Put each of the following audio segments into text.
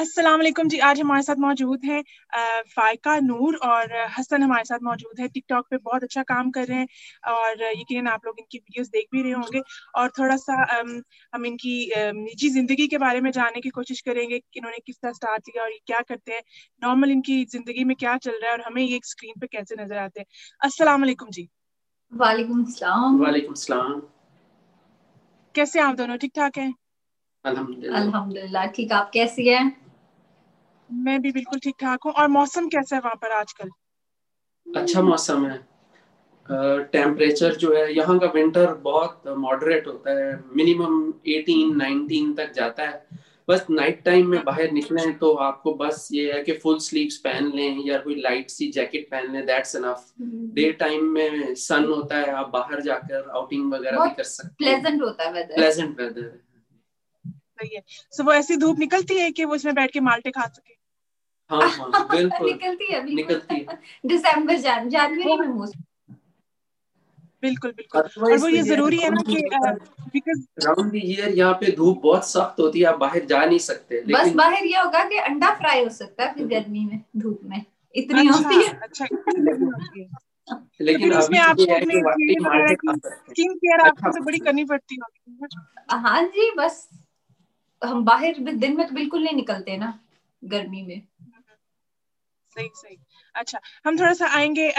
अस्सलाम वालेकुम जी आज हमारे साथ मौजूद हैं फायका नूर और हसन हमारे साथ मौजूद है। टिकटॉक पे बहुत अच्छा काम कर रहे हैं और यकीन आप लोग इनकी वीडियोस देख भी रहे होंगे और थोड़ा सा हम इनकी निजी ज़िंदगी के बारे में जानने की कोशिश करेंगे कि इन्होंने किस तरह स्टार्ट किया और ये क्या करते हैं नॉर्मल इनकी ज़िंदगी में क्या चल रहा है और हमें ये स्क्रीन पे कैसे नज़र आते हैं। अस्सलाम वालेकुम जी वालेकुम सलाम। कैसे आप दोनों? ठीक ठाक हैं? अल्हम्दुलिल्लाह ठीक आप कैसी हैं? मैं भी बिल्कुल ठीक ठाक हूँ। और मौसम कैसा है वहाँ पर आजकल? अच्छा मौसम है। टेम्परेचर जो है यहाँ का विंटर बहुत मॉडरेट होता है। मिनिमम 18 19 तक जाता है। बस नाइट टाइम में बाहर निकले तो आपको बस ये है कि फुल स्लीव्स पहन लें या कोई लाइट सी जैकेट पहन लें दैट्स इनफ डे टाइम में सन होता है आप बाहर जाकर आउटिंग वगैरह भी कर सकते हैं। प्लेजेंट होता है वेदर प्लेजेंट वेदर सही है। सो वो ऐसी धूप निकलती है कि वो उसमें बैठ के माल्टे खा सके? हाँ हाँ बिल्कुल। निकलती है निकलती है। दिसंबर जान जनवरी में मोस्ट बिल्कुल बिल्कुल। और वो ये ज़रूरी है ना कि बिकॉज़ राउंड द ईयर यहाँ पे धूप बहुत सख्त होती है आप बाहर जा नहीं सकते लेकिन बस बाहर ये होगा कि अंडा फ्राई हो सकता है फिर गर्मी में धूप में। इतनी अच्छा, होती है। अच्छा लेकिन इसमें आपको स्किन केयर आपको तो बड़ी करनी पड़ती होगी। हाँ जी बस हम बाहर दिन में तो बिल्कुल नहीं निकलते ना गर्मी में। सही सही। अच्छा हम थोड़ा सा आएँगे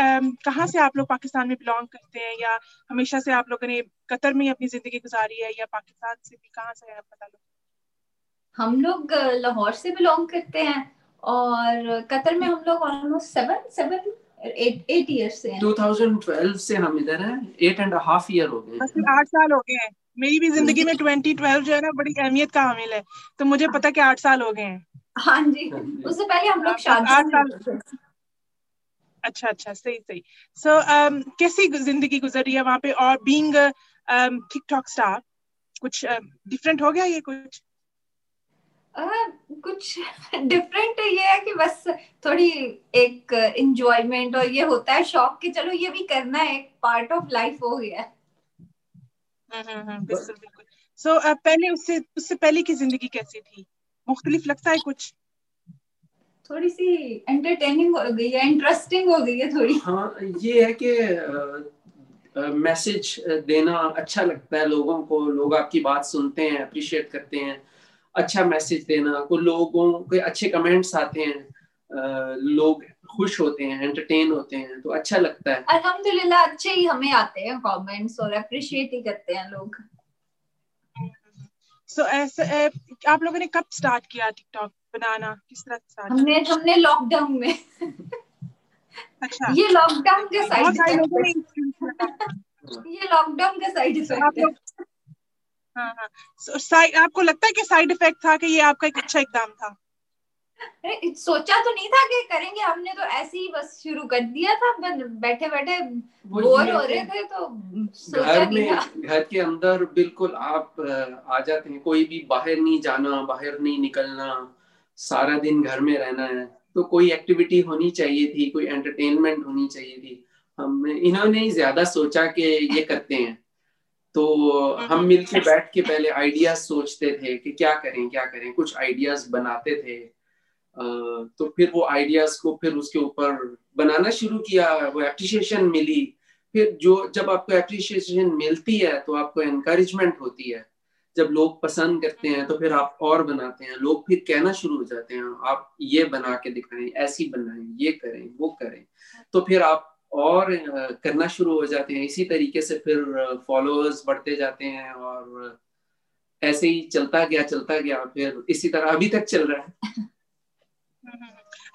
कहाँ से आप लोग पाकिस्तान में बिलोंग करते हैं या हमेशा से आप लोगों ने कतर में अपनी ज़िंदगी गुजारी है या पाकिस्तान से भी कहाँ से आप बता लो हम लोग लाहौर से बिलोंग करते हैं और कतर में हम लोग ऑलमोस्ट सेवन सेवन एट से 2012 से हम इधर हैं एट एंड हाफ़ ईयर हो गए। आठ साल हो गए हैं। मेरी भी ज़िंदगी में 2012 जो है ना बड़ी अहमियत का हामिल है। तो मुझे पता कि आठ साल हो गए हैं। हाँ जी उससे पहले हम लोग शादी अच्छा अच्छा सही सही। सो so, um, कैसी ज़िंदगी गुजर रही है वहाँ पे? और बीइंग टिक टॉक स्टार कुछ डिफरेंट uh, हो गया ये कुछ? Uh, कुछ डिफरेंट ये है कि बस थोड़ी एक एंजॉयमेंट और ये होता है शौक कि चलो ये भी करना है एक पार्ट ऑफ़ लाइफ हो गया हम्म, हम्म, हम्म, बिल्कुल बिल्कुल। सो so, uh, पहले उससे उससे पहले की ज़िंदगी कैसी थी? मुख्तलिफ़ लगता है कुछ। थोड़ी सी एंटरटेनिंग हो गई है इंटरेस्टिंग हो गई है थोड़ी। हाँ ये है कि मैसेज देना अच्छा लगता है लोगों को लोग आपकी बात सुनते हैं अप्रिशिएट करते हैं। अच्छा मैसेज देना को लोगों के अच्छे कमेंट्स आते हैं आ, लोग खुश होते हैं एंटरटेन होते हैं तो अच्छा लगता है। अल्हम्दुलिल्लाह अच्छे ही हमें आते हैं कमेंट्स और अप्रिशिएट ही करते हैं लोग। सो so, ऐसे आप लोगों ने कब स्टार्ट किया टिकटॉक बनाना? किस तरह स्टार्ट हमने हमने लॉकडाउन में। अच्छा। ये लॉकडाउन के साइड ये लॉकडाउन का साइड इफ़ेक्ट है। हाँ सो साइड आपको लगता है कि साइड इफ़ेक्ट था कि ये आपका एक अच्छा एग्ज़ाम था? सोचा तो नहीं था कि करेंगे हमने तो ऐसे ही बस शुरू कर दिया था बैठे बैठे बोर हो रहे थे। तो सोचा घर में घर के अंदर बिल्कुल आप आ जाते हैं कोई भी बाहर नहीं जाना बाहर नहीं निकलना सारा दिन घर में रहना है तो कोई एक्टिविटी होनी चाहिए थी कोई एंटरटेनमेंट होनी चाहिए थी। हम इन्होंने ही ज़्यादा सोचा कि ये करते हैं। तो हम मिलके बैठ के पहले आइडियाज़ सोचते थे कि क्या करें क्या करें कुछ आइडियाज़ बनाते थे। तो फिर वो आइडियाज़ को फिर उसके ऊपर बनाना शुरू किया, वो एप्रिशिएशन मिली। फिर जो, जब आपको एप्रिशिएशन मिलती है तो आपको एनकरेजमेंट होती है। जब लोग पसंद करते हैं तो फिर आप और बनाते हैं। लोग फिर कहना शुरू हो जाते हैं, आप ये बना के दिखाएँ, ऐसी बनाएँ, ये करें, वो करें। तो फिर आप और करना शुरू हो जाते हैं। इसी तरीके से फिर फॉलोअर्स बढ़ते जाते हैं और ऐसे ही चलता गया चलता गया, फिर इसी तरह अभी तक चल रहा है।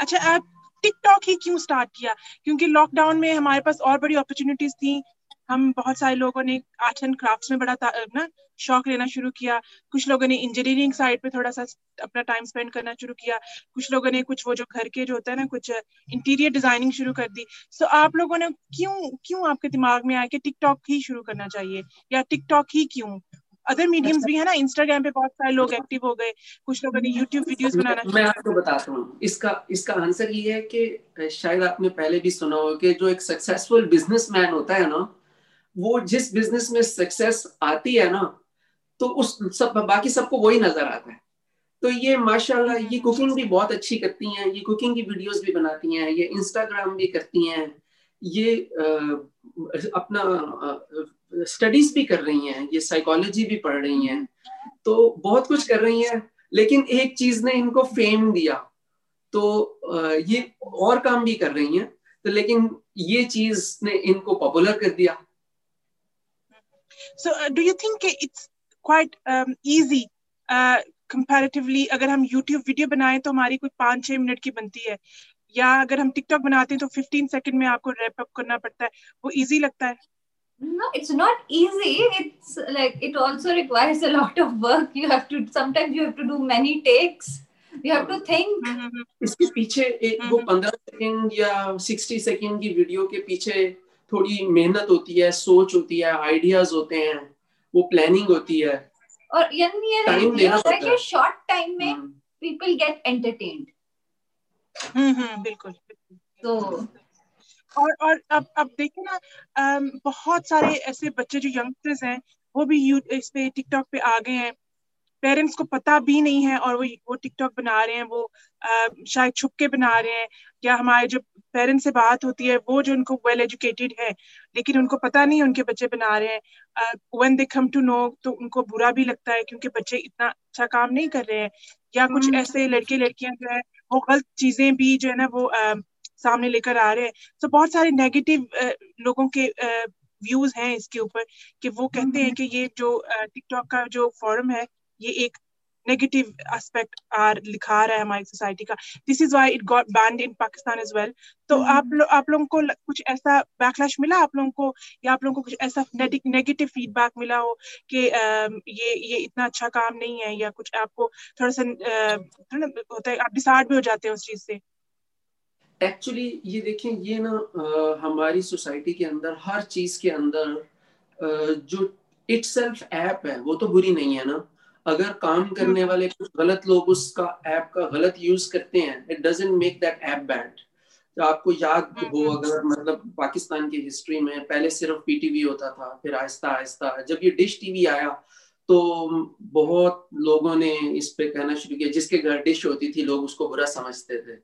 अच्छा आप टिकटॉक ही क्यों स्टार्ट किया? क्योंकि लॉकडाउन में हमारे पास और बड़ी अपॉर्चुनिटीज़ थी। हम बहुत सारे लोगों ने आर्ट एंड क्राफ्ट में बड़ा ना शौक लेना शुरू किया। कुछ लोगों ने इंजीनियरिंग साइड पे थोड़ा सा अपना टाइम स्पेंड करना शुरू किया। कुछ लोगों ने कुछ वो जो घर के जो होता है ना कुछ इंटीरियर डिज़ाइनिंग शुरू कर दी। सो so, आप लोगों ने क्यों क्यों आपके दिमाग में आया कि टिकटॉक ही शुरू करना चाहिए? या टिकटॉक ही क्यों? अदर मीडियम्स भी है ना इंस्टाग्राम पे बहुत सारे लोग एक्टिव हो गए कुछ लोगों ने यूट्यूब वीडियोस बनाना मैं आपको बताता हूँ। इसका इसका आंसर ये है कि शायद आपने पहले भी सुना हो कि जो एक सक्सेसफुल बिजनेसमैन होता है ना वो जिस बिज़नेस में सक्सेस आती है ना तो उस सब बाकी सबको वही नज़र आता है। तो ये माशाल्लाह ये कुकिंग भी बहुत अच्छी करती हैं ये कुकिंग की वीडियोस भी बनाती हैं ये इंस्टाग्राम भी करती हैं ये आ, अपना स्टडीज़ भी कर रही हैं, ये साइकोलॉजी भी पढ़ रही हैं तो बहुत कुछ कर रही हैं, लेकिन एक चीज़ ने इनको फेम दिया। तो ये और काम भी कर रही हैं तो लेकिन ये चीज़ ने इनको पॉपुलर कर दिया। So do you think it's quite easy comparatively अगर हम YouTube वीडियो बनाएँ तो हमारी कोई पाँच छह मिनट की बनती है, या अगर हम टिकटॉक बनाते हैं तो 15 सेकंड में आपको रैप अप करना पड़ता है, वो इजी लगता है? No it's not easy. It's like it also requires a lot of work. You have to sometimes you have to do many takes. You have to think. इसके पीछे एक वो पंद्रह सेकंड या सिक्सटी सेकंड की video के पीछे थोड़ी मेहनत होती है सोच होती है आइडियाज़ होते हैं वो प्लानिंग होती है। और यानी ये टाइम देना पड़ता है। शॉर्ट टाइम में पीपल गेट एंटरटेन्ड हम्म बिल्कुल। तो और और अब अब देखिए ना बहुत सारे ऐसे बच्चे जो यंगस्टर्स हैं वो भी यू इस पे टिकटॉक पे आ गए हैं पेरेंट्स को पता भी नहीं है और वो वो टिकटॉक बना रहे हैं वो आ, शायद छुप के बना रहे हैं या हमारे जो पेरेंट्स से बात होती है वो जो उनको वेल well एजुकेटेड है लेकिन उनको पता नहीं उनके बच्चे बना रहे हैं when they come to know तो उनको बुरा भी लगता है क्योंकि बच्चे इतना अच्छा काम नहीं कर रहे हैं या कुछ हम्म। ऐसे लड़के लड़कियाँ जो है वो गलत चीज़ें भी जो है ना वो आ, सामने लेकर आ रहे हैं। तो बहुत सारे नेगेटिव लोगों के व्यूज़ हैं इसके ऊपर कि वो कहते हैं हम्म। कि ये जो टिकटॉक का जो फॉरम है ये एक नेगेटिव एस्पेक्ट आर लिखा रहा है हमारी सोसाइटी का। This is why it got banned in Pakistan as well तो mm-hmm. आप लो, आप लोगों को कुछ ऐसा बैकलैश मिला आप लोगों को? या आप लोगों को कुछ ऐसा नेगेटिव फीडबैक मिला हो कि ये ये इतना अच्छा काम नहीं है या कुछ आपको थोड़ा सा थोड़ा होता है आप डिसाइड भी हो जाते हैं उस चीज़ से। एक्चुअली ये देखें ये ना हमारी सोसाइटी के अंदर हर चीज़ के अंदर जो इट सेल्फ ऐप है वो तो बुरी नहीं है ना अगर काम करने हम्म। वाले कुछ गलत लोग उसका ऐप का गलत यूज़ करते हैं it doesn't make that app bad तो आपको याद हम्म, हो हम्म। अगर मतलब पाकिस्तान की हिस्ट्री में पहले सिर्फ़ पीटीवी होता था फिर आहिस्ता आहिस्ता जब ये डिश टीवी आया तो बहुत लोगों ने इस पे कहना शुरू किया जिसके घर डिश होती थी लोग उसको बुरा समझते थे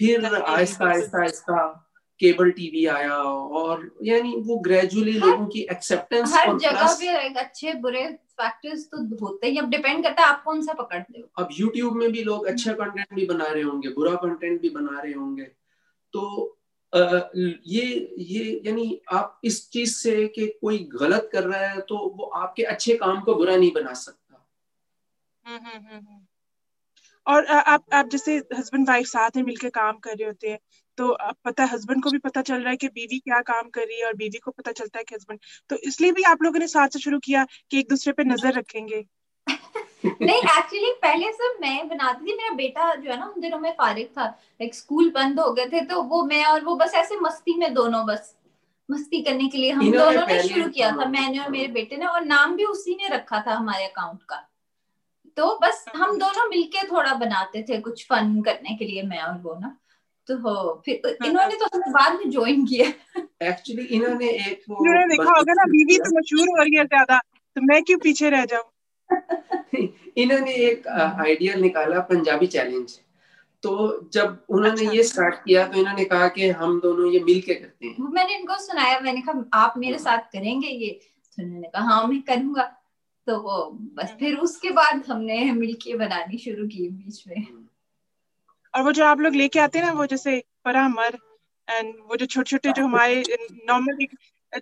फिर आहिस्ता आहिस्ता आहिस्ता केबल टीवी आया और यानी वो ग्रेजुअली लोगों की एक्सेप्टेंस हर जगह पे अच्छे बुरे फैक्टर्स तो होते ही अब डिपेंड करता है आप कौन सा पकड़ते हो। अब यूट्यूब में भी लोग अच्छा कंटेंट भी बना रहे होंगे बुरा कंटेंट भी बना रहे होंगे। तो आ, ये ये यानी आप इस चीज़ से कि कोई गलत कर रहा है तो वो आपके अच्छे काम को बुरा नहीं बना सकता। हम्म, हम्म, हम्म, और आप आप जैसे हस्बैंड वाइफ साथ में मिलकर काम कर रहे होते हैं तो आप पता है हस्बैंड को भी पता चल रहा है कि बीवी क्या काम कर रही है और बीवी को पता चलता है कि हस्बैंड तो इसलिए भी आप लोगों ने साथ से शुरू किया कि एक दूसरे पे नज़र रखेंगे। नहीं एक्चुअली पहले सब मैं बनाती थी मेरा बेटा जो है ना उन दिनों में फारिग था लाइक स्कूल बंद हो गए थे तो वो मैं और वो बस ऐसे मस्ती में दोनों बस मस्ती करने के लिए हम दोनों ने शुरू किया था। मैंने और मेरे बेटे ने और नाम भी उसी ने रखा था हमारे अकाउंट का। तो बस हम दोनों मिलके थोड़ा बनाते थे कुछ फन करने के लिए मैं और वो ना। तो हो फिर हाँ, इन्होंने तो हमें बाद में ज्वाइन किया। एक्चुअली इन्होंने एक वो इन्होंने देखा होगा ना बीवी तो मशहूर हो रही है ज़्यादा तो मैं क्यों पीछे रह जाऊँ? इन्होंने एक आइडिया निकाला पंजाबी चैलेंज तो जब उन्होंने अच्छा। ये स्टार्ट किया तो इन्होंने कहा कि हम दोनों ये मिल के करते हैं। मैंने इनको सुनाया मैंने कहा आप मेरे साथ करेंगे ये? तो उन्होंने कहा हाँ मैं करूँगा। तो वो बस फिर उसके बाद हमने मिलके बनानी शुरू की बीच में। हम्म। और वो जो आप लोग लेके आते हैं ना वो जैसे परामर एंड वो जो छोटे छोटे जो हमारे नॉर्मल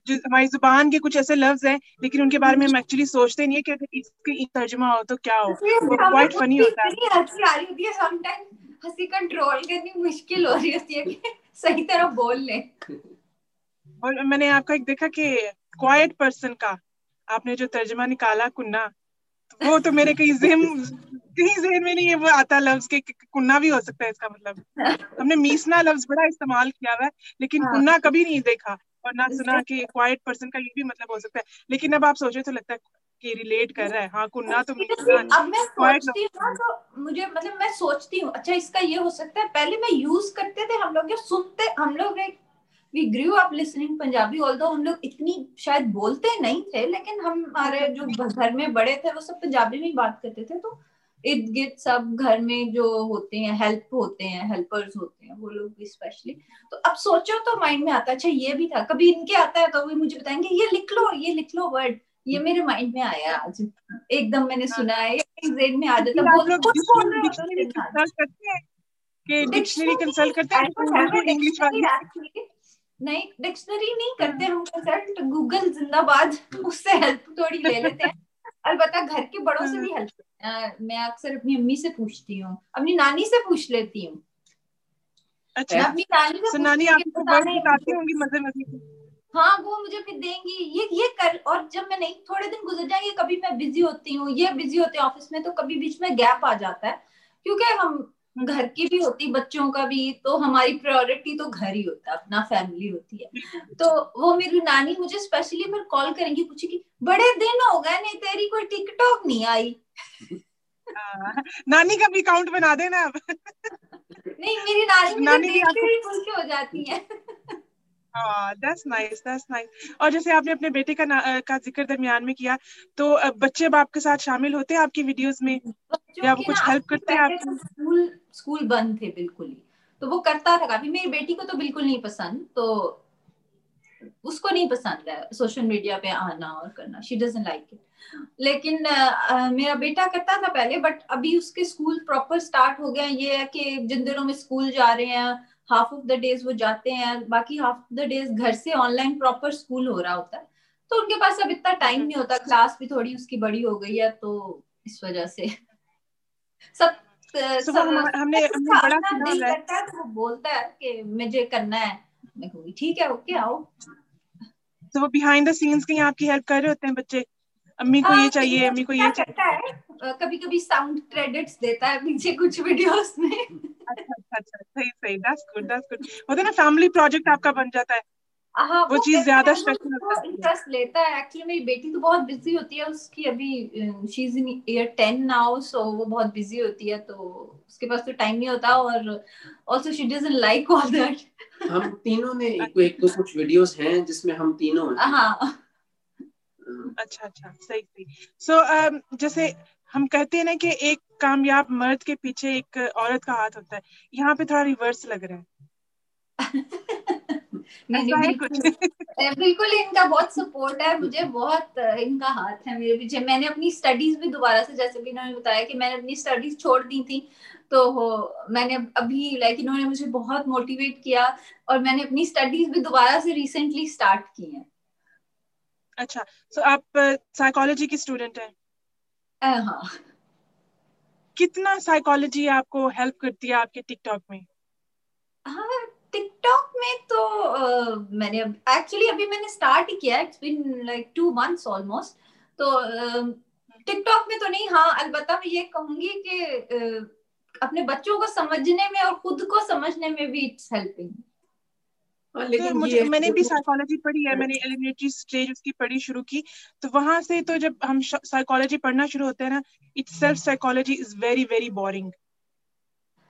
जो हमारी ज़ुबान के कुछ ऐसे लफ्ज हैं लेकिन उनके बारे में हम एक्चुअली सोचते नहीं है कि अगर इसके तर्जुमा हो तो क्या हो। वो क्वाइट फनी होता है। हँसी आ रही होती है समटाइम हँसी कंट्रोल करनी मुश्किल हो रही होती है कि सही तरह बोल ले। और मैंने आपका एक देखा कि क्वाइट पर्सन का आपने जो तर्जुमा निकाला कुन्ना वो तो मेरे कहीं जेहन कहीं जेहन में नहीं है वो आता लफ्ज के कुन्ना भी हो सकता है इसका मतलब। हमने मीसना लफ्ज बड़ा इस्तेमाल किया हुआ है लेकिन हाँ। कुन्ना कभी नहीं देखा और ना सुना कि क्वाइट पर्सन का ये भी मतलब हो सकता है। लेकिन अब आप सोचे तो लगता है कि रिलेट कर रहा है। हाँ कुन्ना तो अब मैं सोचती हूँ तो मुझे मतलब मैं सोचती हूँ अच्छा इसका ये हो सकता है पहले मैं यूज़ करते थे हम लोग सुनते हम लोग एक we grew up listening Punjabi all हम लोग इतनी शायद बोलते नहीं थे लेकिन हम हमारे जो घर में बड़े थे वो सब पंजाबी में बात करते थे तो इर्द गिर्द सब घर में जो होते हैं हेल्प होते हैं हेल्पर्स होते हैं वो लोग भी स्पेशली तो अब सोचो तो माइंड में आता अच्छा ये भी था कभी इनके आता है तो वो मुझे बताएँगे ये लिख लो ये लिख लो वर्ड ये मेरे माइंड में आया आज। एकदम मैंने हाँ। सुना है जेन में आ जाता बोल डिक्शनरी कंसल्ट करते हैं नहीं डिक्शनरी नहीं करते हम कंसल्ट गूगल जिंदाबाद उससे हेल्प थोड़ी ले लेते हैं। अलबत्ता घर के बड़ों से भी हेल्प मैं अक्सर अपनी अम्मी से पूछती हूँ। अपनी नानी से पूछ लेती हूँ। अच्छा। अपनी नानी से नानी आपको बताती होंगी मज़े मज़े। हाँ वो मुझे फिर देंगी। ये ये कर और जब मैं नहीं थोड़े दिन गुजर जाएँगे कभी मैं बिज़ी होती हूँ ये बिज़ी होते हैं ऑफ़िस में तो कभी बीच में गैप आ जाता है। क्योंकि हम घर की भी होती बच्चों का भी तो हमारी प्रायोरिटी तो घर ही होता है अपना फैमिली होती है। तो वो मेरी नानी मुझे स्पेशली फिर कॉल करेंगी पूछेगी बड़े दिन हो गए नहीं तेरी कोई टिकटॉक नहीं आई? हाँ, नानी का भी अकाउंट बना देना अब। नहीं मेरी नानी नानी भी खुश हो जाती है। दैट्स नाइस दैट्स नाइस और जैसे आपने अपने बेटे का का ज़िक्र दरमियान में किया तो बच्चे अब आपके साथ शामिल होते हैं आपकी वीडियोस में? या वो कुछ हेल्प करते हैं आपको? स्कूल स्कूल बंद थे बिल्कुल ही। तो वो करता था काफ़ी मेरी बेटी को तो बिल्कुल नहीं पसंद तो उसको नहीं पसंद है सोशल मीडिया पे आना और करना शी डजंट लाइक इट लेकिन uh, मेरा बेटा करता था पहले बट अभी उसके स्कूल प्रॉपर स्टार्ट हो गया ये है कि जिन दिनों में स्कूल जा रहे हैं हाफ़ ऑफ़ द डेज़ वो जाते हैं बाकी हाफ़ ऑफ़ द डेज़ घर से ऑनलाइन प्रॉपर स्कूल हो रहा होता है। तो उनके पास अब इतना टाइम नहीं होता क्लास भी थोड़ी उसकी बड़ी हो गई है तो इस वजह से। सब so, सब हमने हमने बड़ा दिल करता है तो वो बोलता है कि मुझे करना है। मैं कहूँगी ठीक है ओके आओ। तो वो बिहाइंड द सीन्स कहीं आपकी हेल्प कर रहे होते हैं बच्चे? अम्मी को ये चाहिए अम्मी को ये चाहिए। कभी कभी साउंड क्रेडिट्स देता है पीछे कुछ वीडियोस में। अच्छा अच्छा अच्छा सही सही दैट्स गुड दैट्स गुड होता है ना फैमिली प्रोजेक्ट आपका बन जाता है। हाँ, वो, वो चीज़ ज़्यादा स्पेशल इंटरेस्ट लेता है। एक्चुअली मेरी बेटी तो बहुत बिज़ी होती है उसकी अभी she is in year 10 now so वो बहुत बिज़ी होती है तो उसके पास तो टाइम नहीं होता और also she doesn't like all that हम तीनों ने एक एक तो कुछ वीडियोस हैं जिसमें हम तीनों हैं। हाँ। अच्छा अच्छा सही सही। सो so, um, जैसे हम कहते हैं ना कि एक कामयाब मर्द के पीछे एक औरत का हाथ होता है। यहाँ पे थोड़ा रिवर्स लग रहा है। नहीं, नहीं बिल्कुल। बिल्कुल इनका बहुत सपोर्ट है। मुझे बहुत इनका हाथ है मेरे पीछे। मैंने अपनी स्टडीज़ भी दोबारा से जैसे भी इन्होंने बताया कि मैंने अपनी स्टडीज़ छोड़ दी थी तो मैंने अभी लाइक इन्होंने मुझे बहुत मोटिवेट किया और मैंने अपनी स्टडीज़ भी दोबारा से रिसेंटली स्टार्ट की हैं। अच्छा सो so आप साइकोलॉजी की स्टूडेंट हैं? हाँ। कितना साइकोलॉजी आपको हेल्प करती है आपके टिकटॉक में? हाँ टिकटॉक में तो uh, मैंने एक्चुअली अभी मैंने स्टार्ट ही किया it's been like two months almost तो टिकटॉक uh, में तो नहीं हाँ अलबत्ता मैं ये कहूँगी कि uh, अपने बच्चों को समझने में और खुद को समझने में भी इट्स हेल्पिंग हाँ, लेकिन तो मुझे मैंने भी साइकोलॉजी पढ़ी है मैंने एलिमिनेटरी स्टेज उसकी पढ़ी शुरू की। तो वहाँ से तो जब हम साइकोलॉजी पढ़ना शुरू होते हैं ना it's self psychology is very very boring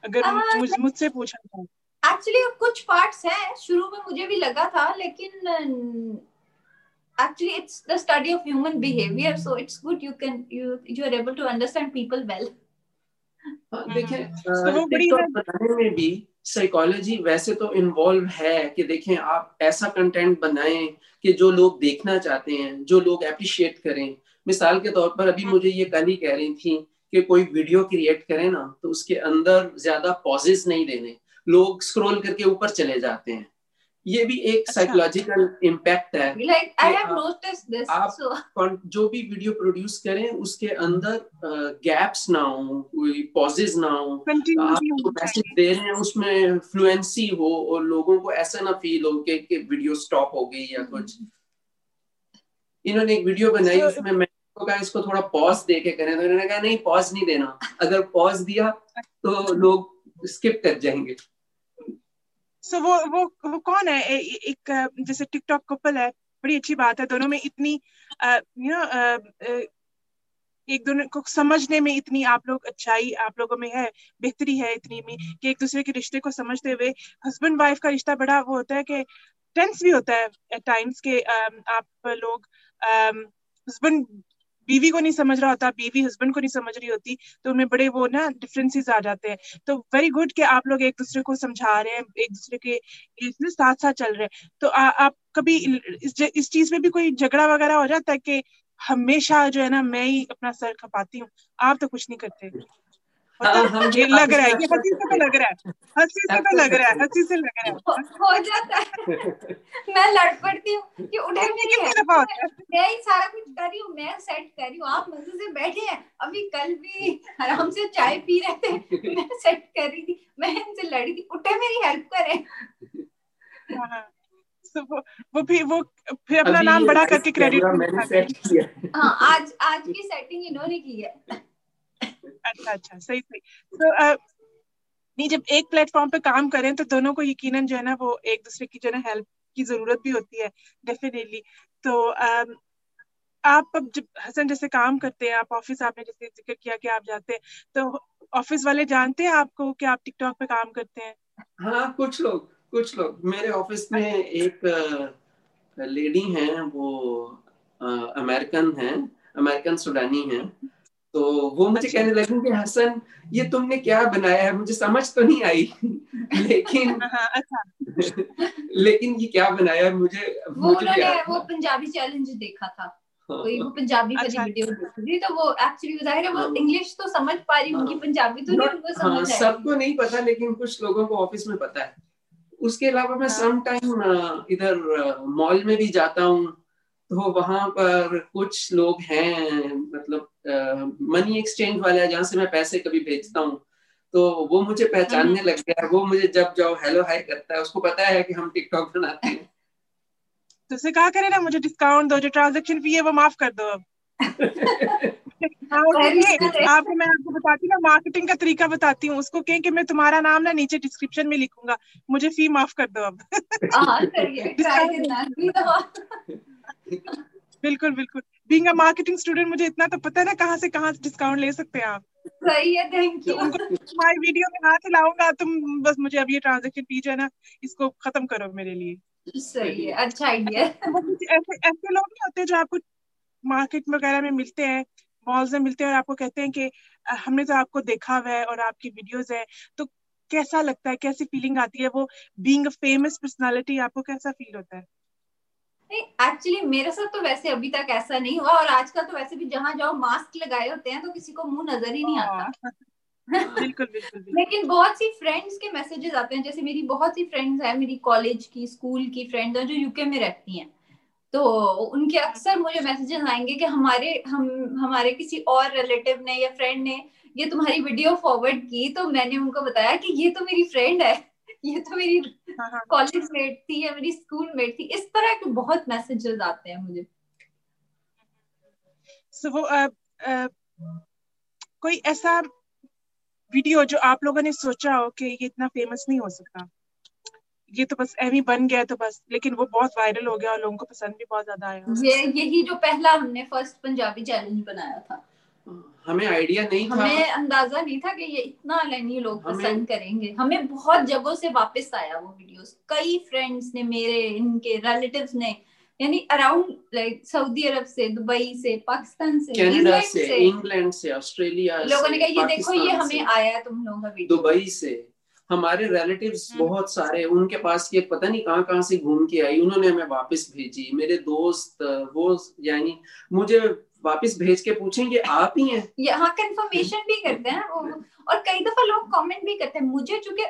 अगर मुझ, मुझसे पूछा जाए। एक्चुअली कुछ पार्ट्स हैं शुरू में मुझे भी लगा था लेकिन actually it's the study of human behavior so it's good you can you you are able to understand people well TikTok बनाने में भी साइकोलॉजी वैसे तो इन्वॉल्व है कि देखें आप ऐसा कंटेंट बनाएँ कि जो लोग देखना चाहते हैं जो लोग अप्रिशिएट करें। मिसाल के तौर पर अभी मुझे ये कल ही कह रही थी कि कोई वीडियो क्रिएट करें ना तो उसके अंदर ज़्यादा पॉजेस नहीं देने। लोग स्क्रॉल करके ऊपर चले जाते हैं। ये भी एक साइकोलॉजिकल अच्छा। इम्पैक्ट है like, I this, आप so. जो भी वीडियो प्रोड्यूस करें उसके अंदर गैप्स ना हो कोई पॉजेज ना हो। आप मैसेज दे रहे हैं उसमें फ्लुएंसी हो और लोगों को ऐसा ना फील हो कि, कि वीडियो स्टॉप हो गई या कुछ। इन्होंने एक वीडियो बनाई उसमें मैं कहा इसको थोड़ा पॉज दे के करें। तो इन्होंने कहा नहीं पॉज नहीं देना। अगर पॉज दिया तो लोग स्किप कर जाएँगे। सो वो वो वो कौन है? ए, एक जैसे टिकटॉक कपल है बड़ी अच्छी बात है। दोनों में इतनी यू नो एक दोनों को समझने में इतनी आप लोग अच्छाई आप लोगों में है बेहतरी है इतनी में कि एक दूसरे के रिश्ते को समझते हुए हस्बैंड वाइफ का रिश्ता बड़ा वो होता है कि टेंस भी होता है एट टाइम्स के आप लोग हस्बैंड बीवी को नहीं समझ रहा होता बीवी हस्बैंड को नहीं समझ रही होती तो उनमें बड़े वो ना डिफरेंसेस आ जाते हैं। तो वेरी गुड कि आप लोग एक दूसरे को समझा रहे हैं एक दूसरे के साथ साथ चल रहे हैं। तो आ, आप कभी इस, इस चीज़ में भी कोई झगड़ा वगैरह हो जाता है कि हमेशा जो है ना मैं ही अपना सर खपाती हूँ? आप तो कुछ नहीं करते। ये लग रहा है ये हँसी से तो लग रहा है हँसी से तो लग रहा है हँसी से लग रहा है। हो जाता है। मैं लड़ पड़ती हूँ कि उठे मेरी मैं ही सारा कुछ कर रही हूँ मैं सेट कर रही हूँ आप मज़े से बैठे हैं। अभी कल भी आराम से चाय पी रहे थे मैं सेट कर रही थी मैं इनसे लड़ी थी उठे मेरी हेल्प करे। हाँ, वो वो भी वो फिर अपना नाम बड़ा करके क्रेडिट हाँ आज आज की सेटिंग इन्होंने की है। अच्छा अच्छा सही सही। तो नहीं जब एक प्लेटफॉर्म पे काम करें तो दोनों को यकीनन जो है ना वो एक दूसरे की जो है हेल्प की ज़रूरत भी होती है डेफिनेटली तो आप अब जब हसन जैसे काम करते हैं आप ऑफ़िस आपने जैसे ज़िक्र किया कि आप जाते हैं तो ऑफ़िस वाले जानते हैं आपको कि आप टिकटॉक पे काम करते हैं? हाँ कुछ लोग कुछ लोग। मेरे ऑफ़िस में एक लेडी हैं वो अमेरिकन हैं अमेरिकन सुडानी हैं। तो वो मुझे अच्छा। कहने लगे कि हसन ये तुमने क्या बनाया है? मुझे समझ तो नहीं आई। लेकिन हाँ, हाँ, अच्छा। लेकिन ये क्या बनाया है मुझे वो उन्होंने वो पंजाबी चैलेंज देखा था। हाँ। कोई वो पंजाबी वाली अच्छा। वीडियो देखी थी तो वो एक्चुअली ज़ाहिर है वो इंग्लिश तो समझ पा रही होंगी पंजाबी तो नहीं उनको समझ हाँ, सबको नहीं पता लेकिन कुछ लोगों को ऑफ़िस में पता है। उसके अलावा मैं सम टाइम इधर मॉल में भी जाता हूँ तो वहाँ पर कुछ लोग हैं मतलब मनी एक्सचेंज वाले जहाँ से मैं पैसे कभी भेजता हूँ। तो वो मुझे पहचानने लग गया। वो मुझे जब जाओ हेलो हाय करता है उसको पता है कि हम टिकटॉक बनाते हैं। तो उसे कहा करे ना मुझे डिस्काउंट दो जो ट्रांजेक्शन फ़ी है वो माफ़ कर दो अब। हाँ, आपको मैं आपको बताती हूँ मार्केटिंग का तरीका बताती हूँ। उसको कहें कि मैं तुम्हारा नाम ना नीचे डिस्क्रिप्शन में लिखूँगा। मुझे फ़ी माफ़ कर दो अब। हाँ, बिल्कुल बिल्कुल। बीइंग अ मार्केटिंग स्टूडेंट मुझे इतना तो पता है ना कहाँ से कहाँ डिस्काउंट ले सकते हैं आप। सही है थैंक यू तुम्हारी वीडियो में हाथ हिलाऊँगा तुम बस मुझे अब ये ट्रांजेक्शन फ़ी जो है ना इसको खत्म करो मेरे लिए। सही है अच्छा आइडिया ऐसे ऐसे लोग नहीं होते जो आपको मार्केट वगैरह में मिलते हैं मॉल्स में मिलते हैं और आपको कहते हैं कि हमने तो आपको देखा हुआ है और आपकी वीडियोस है। तो कैसा लगता है कैसी फीलिंग आती है? वो बीइंग अ फ़ेमस पर्सनालिटी आपको कैसा फील होता है? एक्चुअली मेरे साथ तो वैसे अभी तक ऐसा नहीं हुआ और आजकल तो वैसे भी जहाँ जाओ मास्क लगाए होते हैं तो किसी को मुँह नज़र ही नहीं आता। हाँ। बिल्कुल बिल्कुल। लेकिन बहुत सी फ्रेंड्स के मैसेजेस आते हैं जैसे मेरी बहुत सी फ्रेंड्स हैं मेरी कॉलेज की स्कूल की फ्रेंड्स हैं जो यूके में रहती हैं। तो उनके अक्सर मुझे मैसेजेस आएँगे कि हमारे हम हमारे किसी और रिलेटिव ने या फ्रेंड ने ये तुम्हारी वीडियो फॉरवर्ड की तो मैंने उनको बताया कि ये तो मेरी फ्रेंड है। ये तो मेरी कॉलेज हाँ, मेट हाँ। थी या मेरी स्कूल मेट थी इस तरह के बहुत मैसेजेस आते हैं मुझे। So, वो uh, uh, कोई ऐसा वीडियो जो आप लोगों ने सोचा हो कि ये इतना फ़ेमस नहीं हो सकता? ये तो बस एमी बन गया तो बस लेकिन वो बहुत वायरल हो गया और लोगों को पसंद भी बहुत ज़्यादा आया। ये यही जो पहला हमने फ़र्स्ट पंजाबी चैलेंज बनाया था। हमें आइडिया नहीं था। हमें अंदाज़ा नहीं था कि ये इतना लाइनी लोग पसंद करेंगे। हमें बहुत जगहों से वापस आया वो वीडियोस कई फ्रेंड्स ने मेरे इनके रिलेटिव्स ने यानी अराउंड लाइक सऊदी अरब से दुबई से पाकिस्तान से कनाडा से इंग्लैंड से ऑस्ट्रेलिया लोगों ने कहा ये देखो ये हमें आया है तुम लोगों का वीडियो दुबई से। हमारे रिलेटिव्स हम्म। बहुत सारे उनके पास ये पता नहीं कहाँ कहाँ से घूम के आई उन्होंने हमें वापस भेजी। मेरे दोस्त वो यानी मुझे वापस भेज के पूछेंगे आप ही हैं। यहाँ कंफर्मेशन भी करते हैं और कई दफ़ा लोग कमेंट भी करते हैं मुझे चूँकि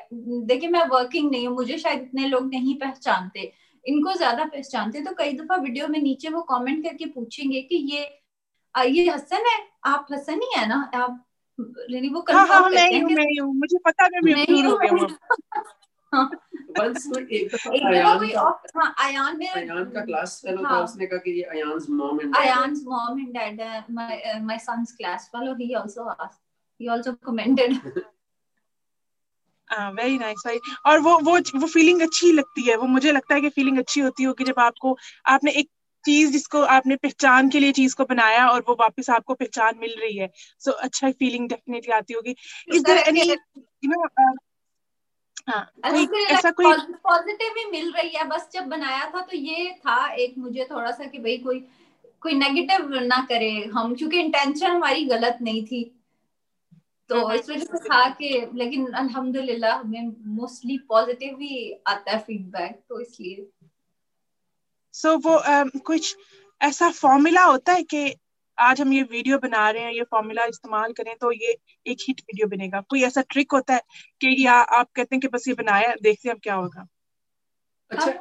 देखिए मैं वर्किंग नहीं हूँ मुझे शायद इतने लोग नहीं पहचानते। इनको ज़्यादा पहचानते तो कई दफ़ा वीडियो में नीचे वो कमेंट करके पूछेंगे कि ये ये हसन है? आप हसन ही है ना? आप वो हाँ, हाँ, मैं हूँ हूँ मुझे पता मैं गया। एक हाँ अयान में अयान का क्लास फेलो था। उसने कहा कि ये Ayaan's mom and Ayaan's mom and dad my my son's class fellow also asked also commented very nice भाई और वो वो वो फीलिंग अच्छी लगती है। वो मुझे लगता है कि फीलिंग अच्छी होती होगी जब आपको आपने एक चीज़ जिसको आपने पहचान के लिए चीज़ को बनाया और वो वापस आपको पहचान मिल रही है। सो so, अच्छा फीलिंग डेफिनेटली आती होगी। Is there any you know ऐसा कोई पॉजिटिव ही मिल रही है बस जब बनाया था तो ये था एक मुझे थोड़ा सा कि भाई कोई कोई नेगेटिव ना करे हम क्योंकि इंटेंशन हमारी गलत नहीं थी। तो हम्म, इस वजह से था कि लेकिन अल्हम्दुलिल्लाह हमें मोस्टली पॉजिटिव ही आता है फीडबैक तो इसलिए। सो so, वो um, कुछ ऐसा फॉर्मूला होता है कि आज हम ये वीडियो बना रहे हैं ये फॉर्मूला इस्तेमाल करें तो ये एक हिट वीडियो बनेगा। कोई ऐसा ट्रिक होता है कि या आप कहते हैं कि बस ये बनाया देखते हैं अब क्या होगा। अच्छा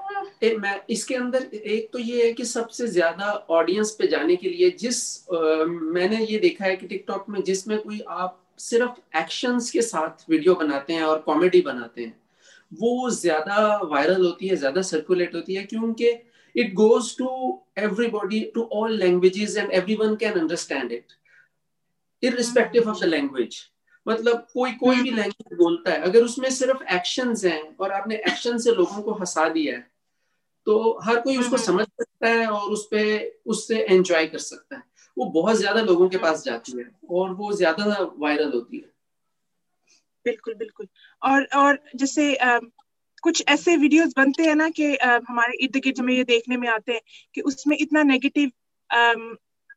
ए, मैं इसके अंदर एक तो ये है कि सबसे ज़्यादा ऑडियंस पे जाने के लिए जिस आ, मैंने ये देखा है कि टिकटॉक में जिसमें कोई आप सिर्फ़ एक्शंस के साथ वीडियो बनाते हैं और कॉमेडी बनाते हैं वो ज़्यादा वायरल होती है ज़्यादा सर्कुलेट होती है क्योंकि it goes to everybody to all languages and everyone can understand it irrespective of the language मतलब कोई कोई भी लैंग्वेज hmm. बोलता है अगर उसमें सिर्फ़ एक्शंस हैं और आपने एक्शन से लोगों को हंसा दिया है तो हर कोई उसको hmm. समझ सकता है और उस पे उससे एंजॉय कर सकता है वो बहुत ज़्यादा लोगों के पास जाती है और वो ज़्यादा वायरल होती है बिल्कुल बिल्कुल और और जैसे कुछ ऐसे वीडियोस बनते हैं ना कि हमारे इर्द गिर्द हमें ये देखने में आते हैं कि उसमें इतना नेगेटिव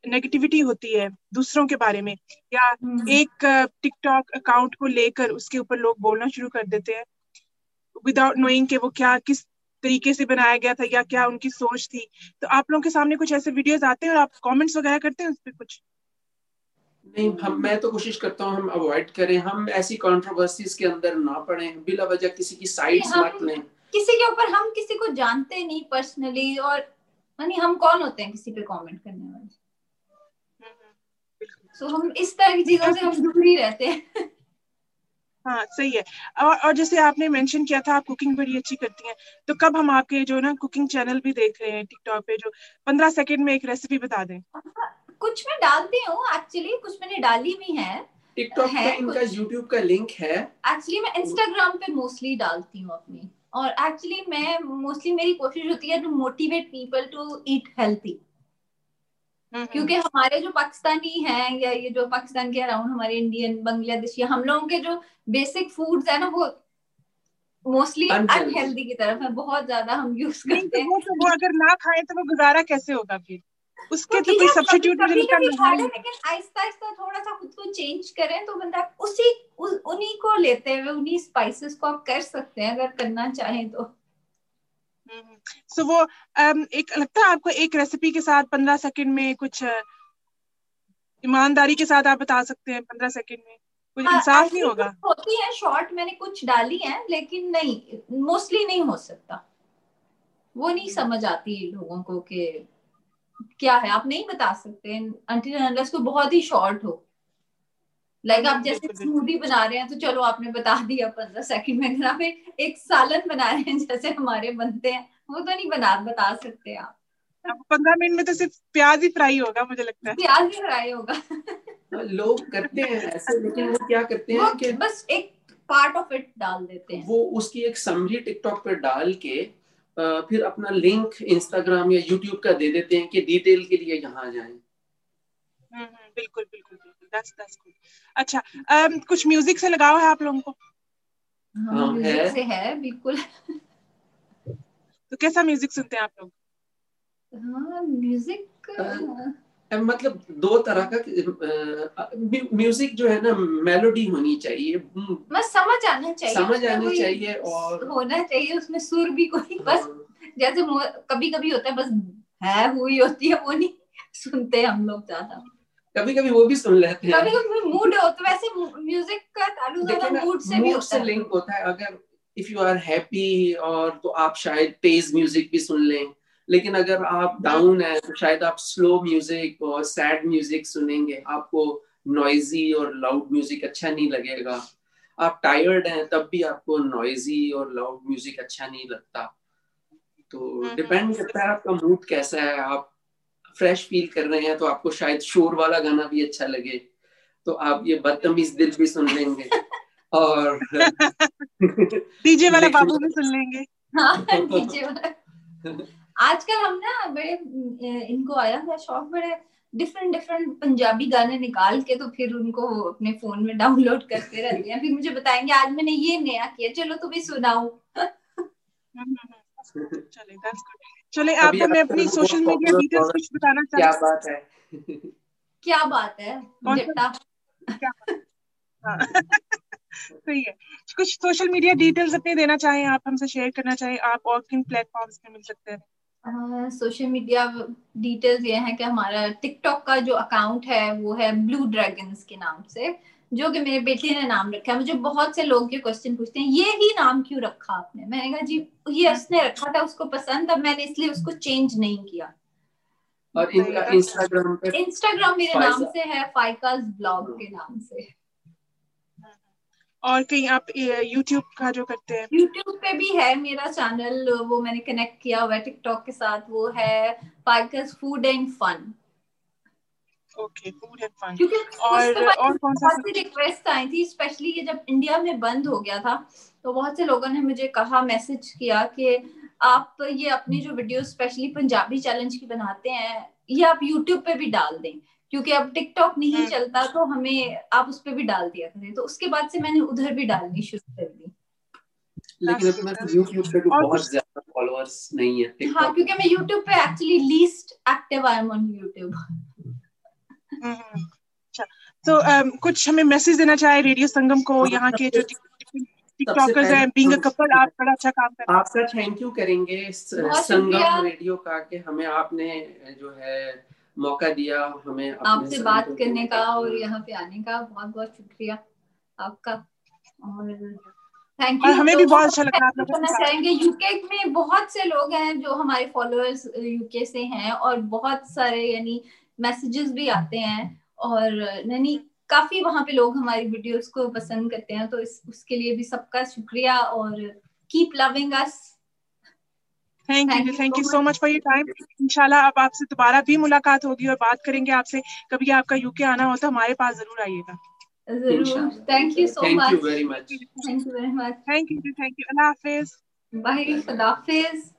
नेगेटिविटी होती है दूसरों के बारे में या हम्म। एक टिकटॉक अकाउंट को लेकर उसके ऊपर लोग बोलना शुरू कर देते हैं। विदाउट नोइंग कि वो क्या किस तरीके से बनाया गया था या क्या उनकी सोच थी। तो आप लोगों के सामने कुछ ऐसे वीडियोस आते हैं और आप कमेंट्स वगैरह करते हैं उस पर कुछ? नहीं हम मैं तो कोशिश करता हूँ हम अवॉइड करें। हम ऐसी कंट्रोवर्सीज के अंदर ना पड़े बिला वजह किसी की साइड्स मत लें। किसी के ऊपर हम किसी को जानते नहीं पर्सनली और यानी हम कौन होते हैं किसी पे कमेंट करने वाले? सो so, हम इस तरह की चीज़ों से हम दूर ही रहते हैं। हाँ सही है। और और जैसे आपने मेंशन किया था आप कुकिंग बड़ी अच्छी करती हैं। तो कब हम आपके जो ना कुकिंग चैनल भी देख रहे हैं टिकटॉक पे जो पंद्रह सेकंड में एक रेसिपी बता दें? कुछ मैं डालती हूँ एक्चुअली कुछ मैंने डाली भी है। टिकटॉक पे इनका यूट्यूब का लिंक है। एक्चुअली मैं इंस्टाग्राम पे मोस्टली डालती हूँ अपनी। और एक्चुअली मैं मोस्टली मेरी कोशिश होती है to motivate people to eat healthy क्योंकि हमारे जो पाकिस्तानी हैं या ये जो पाकिस्तान के अराउंड हमारे इंडियन बांग्लादेशी हम लोगों के जो बेसिक फूड्स है ना वो मोस्टली अनहेल्दी की तरफ़ है। बहुत ज़्यादा हम यूज़ करते हैं। तो वो अगर ना खाएँ तो वो गुजारा कैसे होगा फिर? उसके तो कोई सब्स्टिट्यूट लेकिन आहिस्ता आहिस्ता थोड़ा सा खुद को चेंज करें तो बंदा उसी उन्हीं को लेते हुए उन्हीं स्पाइसेस को आप कर सकते हैं अगर करना चाहें तो। सो हम्म, so वो um, एक लगता है आपको एक रेसिपी के साथ पंद्रह सेकंड में कुछ ईमानदारी के साथ आप बता सकते हैं पंद्रह सेकंड में? कुछ हाँ, इंसाफ नहीं होगा? होती है शॉर्ट मैंने कुछ डाली है लेकिन नहीं मोस्टली नहीं हो सकता। वो नहीं हम्म। समझ आती लोगों को कि क्या है? आप नहीं बता सकते। को बहुत ही शॉर्ट हो। लाइक like आप जैसे स्मूदी बना रहे हैं तो चलो आपने बता दिया पंद्रह सेकंड में। अगर आप एक सालन बना रहे हैं जैसे हमारे बनते हैं वो तो नहीं बना बता सकते आप। पंद्रह मिनट में तो सिर्फ़ प्याज ही फ्राई होगा मुझे लगता है। प्याज ही फ्राई होगा। हाँ, लोग करते हैं ऐसे लेकिन वो क्या करते हैं कि बस एक पार्ट ऑफ़ इट डाल देते हैं। वो उसकी एक समरी टिकटॉक पे डाल के फिर अपना लिंक इंस्टाग्राम या यूट्यूब का दे देते हैं कि डिटेल के लिए यहाँ जाए। हम्म, हम्म, बिल्कुल बिल्कुल that's that's good अच्छा um, कुछ म्यूज़िक से लगाओ है आप लोगों को? हाँ, म्यूज़िक हाँ, से है बिल्कुल। तो कैसा म्यूज़िक सुनते हैं आप लोग? हाँ म्यूज़िक मतलब दो तरह का म्यूज़िक जो है ना मेलोडी होनी चाहिए। बस समझ आना चाहिए समझ आना चाहिए और होना चाहिए उसमें सुर भी कोई बस जैसे कभी कभी होता है बस है हुई होती है वो नहीं सुनते हम लोग ज़्यादा। कभी कभी वो भी सुन लेते हैं। कभी कभी मूड हो तो वैसे म्यूज़िक का ताल्लुक ज़्यादा मूड से भी होता है। लिंक होता है। अगर इफ़ यू आर हैप्पी और तो आप शायद तेज म्यूज़िक भी सुन लें। लेकिन अगर आप डाउन है तो शायद आप स्लो म्यूज़िक और सैड म्यूज़िक सुनेंगे। आपको नॉइजी और लाउड म्यूज़िक अच्छा नहीं लगेगा। आप टायर्ड हैं तब भी आपको नॉइजी और लाउड म्यूज़िक अच्छा नहीं लगता। तो डिपेंड हम्म, हम्म। करता है आपका मूड कैसा है। आप फ्रेश फील कर रहे हैं तो आपको शायद शोर वाला गाना भी अच्छा लगे। तो आप ये बदतमीज दिल भी सुन लेंगे। और डीजे वाला बाबू भी सुन लेंगे। हाँ डीजे वाला। आजकल हम ना बड़े इनको आया है शौक बड़े डिफरेंट डिफरेंट पंजाबी गाने निकाल के तो फिर उनको अपने फ़ोन में डाउनलोड करते रहते हैं। फिर मुझे बताएँगे आज मैंने ये नया किया चलो तुम्हें सुनाऊ। हम्म। चले चले आप हमें अपनी सोशल मीडिया डिटेल्स कुछ बताना चाहते क्या बात है? क्या बात है? हाँ। सही है। कुछ सोशल मीडिया डिटेल्स अपने देना चाहें आप हमसे शेयर करना चाहें आप और किन प्लेटफॉर्म्स पे मिल सकते हैं। सोशल मीडिया डिटेल्स ये है कि हमारा टिकटॉक का जो अकाउंट है वो है ब्लू ड्रैगन्स के नाम से जो कि मेरे बेटे ने नाम रखा है। मुझे बहुत से लोग ये क्वेश्चन पूछते हैं ये ही नाम क्यों रखा आपने? मैंने कहा जी ये उसने रखा था उसको पसंद था मैंने इसलिए उसको चेंज नहीं किया. और इंस्टाग्राम पे इंस्टाग्राम मेरे नाम से है फाइकास ब्लॉग के नाम से। और कहीं आप यूट्यूब का जो करते हैं? यूट्यूब पे भी है मेरा चैनल वो मैंने कनेक्ट किया हुआ है टिकटॉक के साथ वो है ficus food and fun okay food and fun और और कौन सा रिक्वेस्ट आई थी स्पेशली ये जब इंडिया में बंद हो गया था तो बहुत से लोगों ने मुझे कहा मैसेज किया कि आप ये अपनी जो वीडियो स्पेशली पंजाबी चैलेंज की बनाते हैं ये आप यूट्यूब पे भी डाल दें। क्योंकि अब टिकटॉक नहीं हम्म। चलता तो हमें आप उस पर भी डाल दिया करें। तो उसके बाद से मैंने उधर भी डालनी शुरू कर दी। लेकिन अभी YouTube पे तो बहुत ज़्यादा फॉलोअर्स नहीं है हाँ क्योंकि मैं YouTube पे actually least active I am on YouTube. अच्छा तो um, कुछ हमें मैसेज देना चाहे रेडियो संगम को यहाँ के जो टिकटॉकर्स हैं बीइंग अ कपल आप बड़ा अच्छा काम कर रहे हैं। आपका थैंक यू करेंगे संगम रेडियो का कि हमें आपने जो है मौका दिया हमें आपसे बात करने का और यहाँ पे आने का बहुत बहुत शुक्रिया आपका। और थैंक यू हमें भी बहुत अच्छा लगा चाहेंगे। यूके में बहुत से लोग हैं जो हमारे फॉलोअर्स यूके से हैं और बहुत सारे यानी मैसेजेस भी आते हैं। और यानी काफ़ी वहाँ पे लोग हमारी वीडियोस को पसंद करते हैं तो इस उसके लिए भी सबका शुक्रिया और keep loving us thank you thank you so much for your time इंशाल्लाह अब आपसे दोबारा भी मुलाकात होगी और बात करेंगे आपसे। कभी आपका यूके आना हो तो हमारे पास ज़रूर आइएगा। ज़रूर। Thank you so much thank you very much thank you very much thank you thank you अल्लाह हाफिज बाय खुदा हाफिज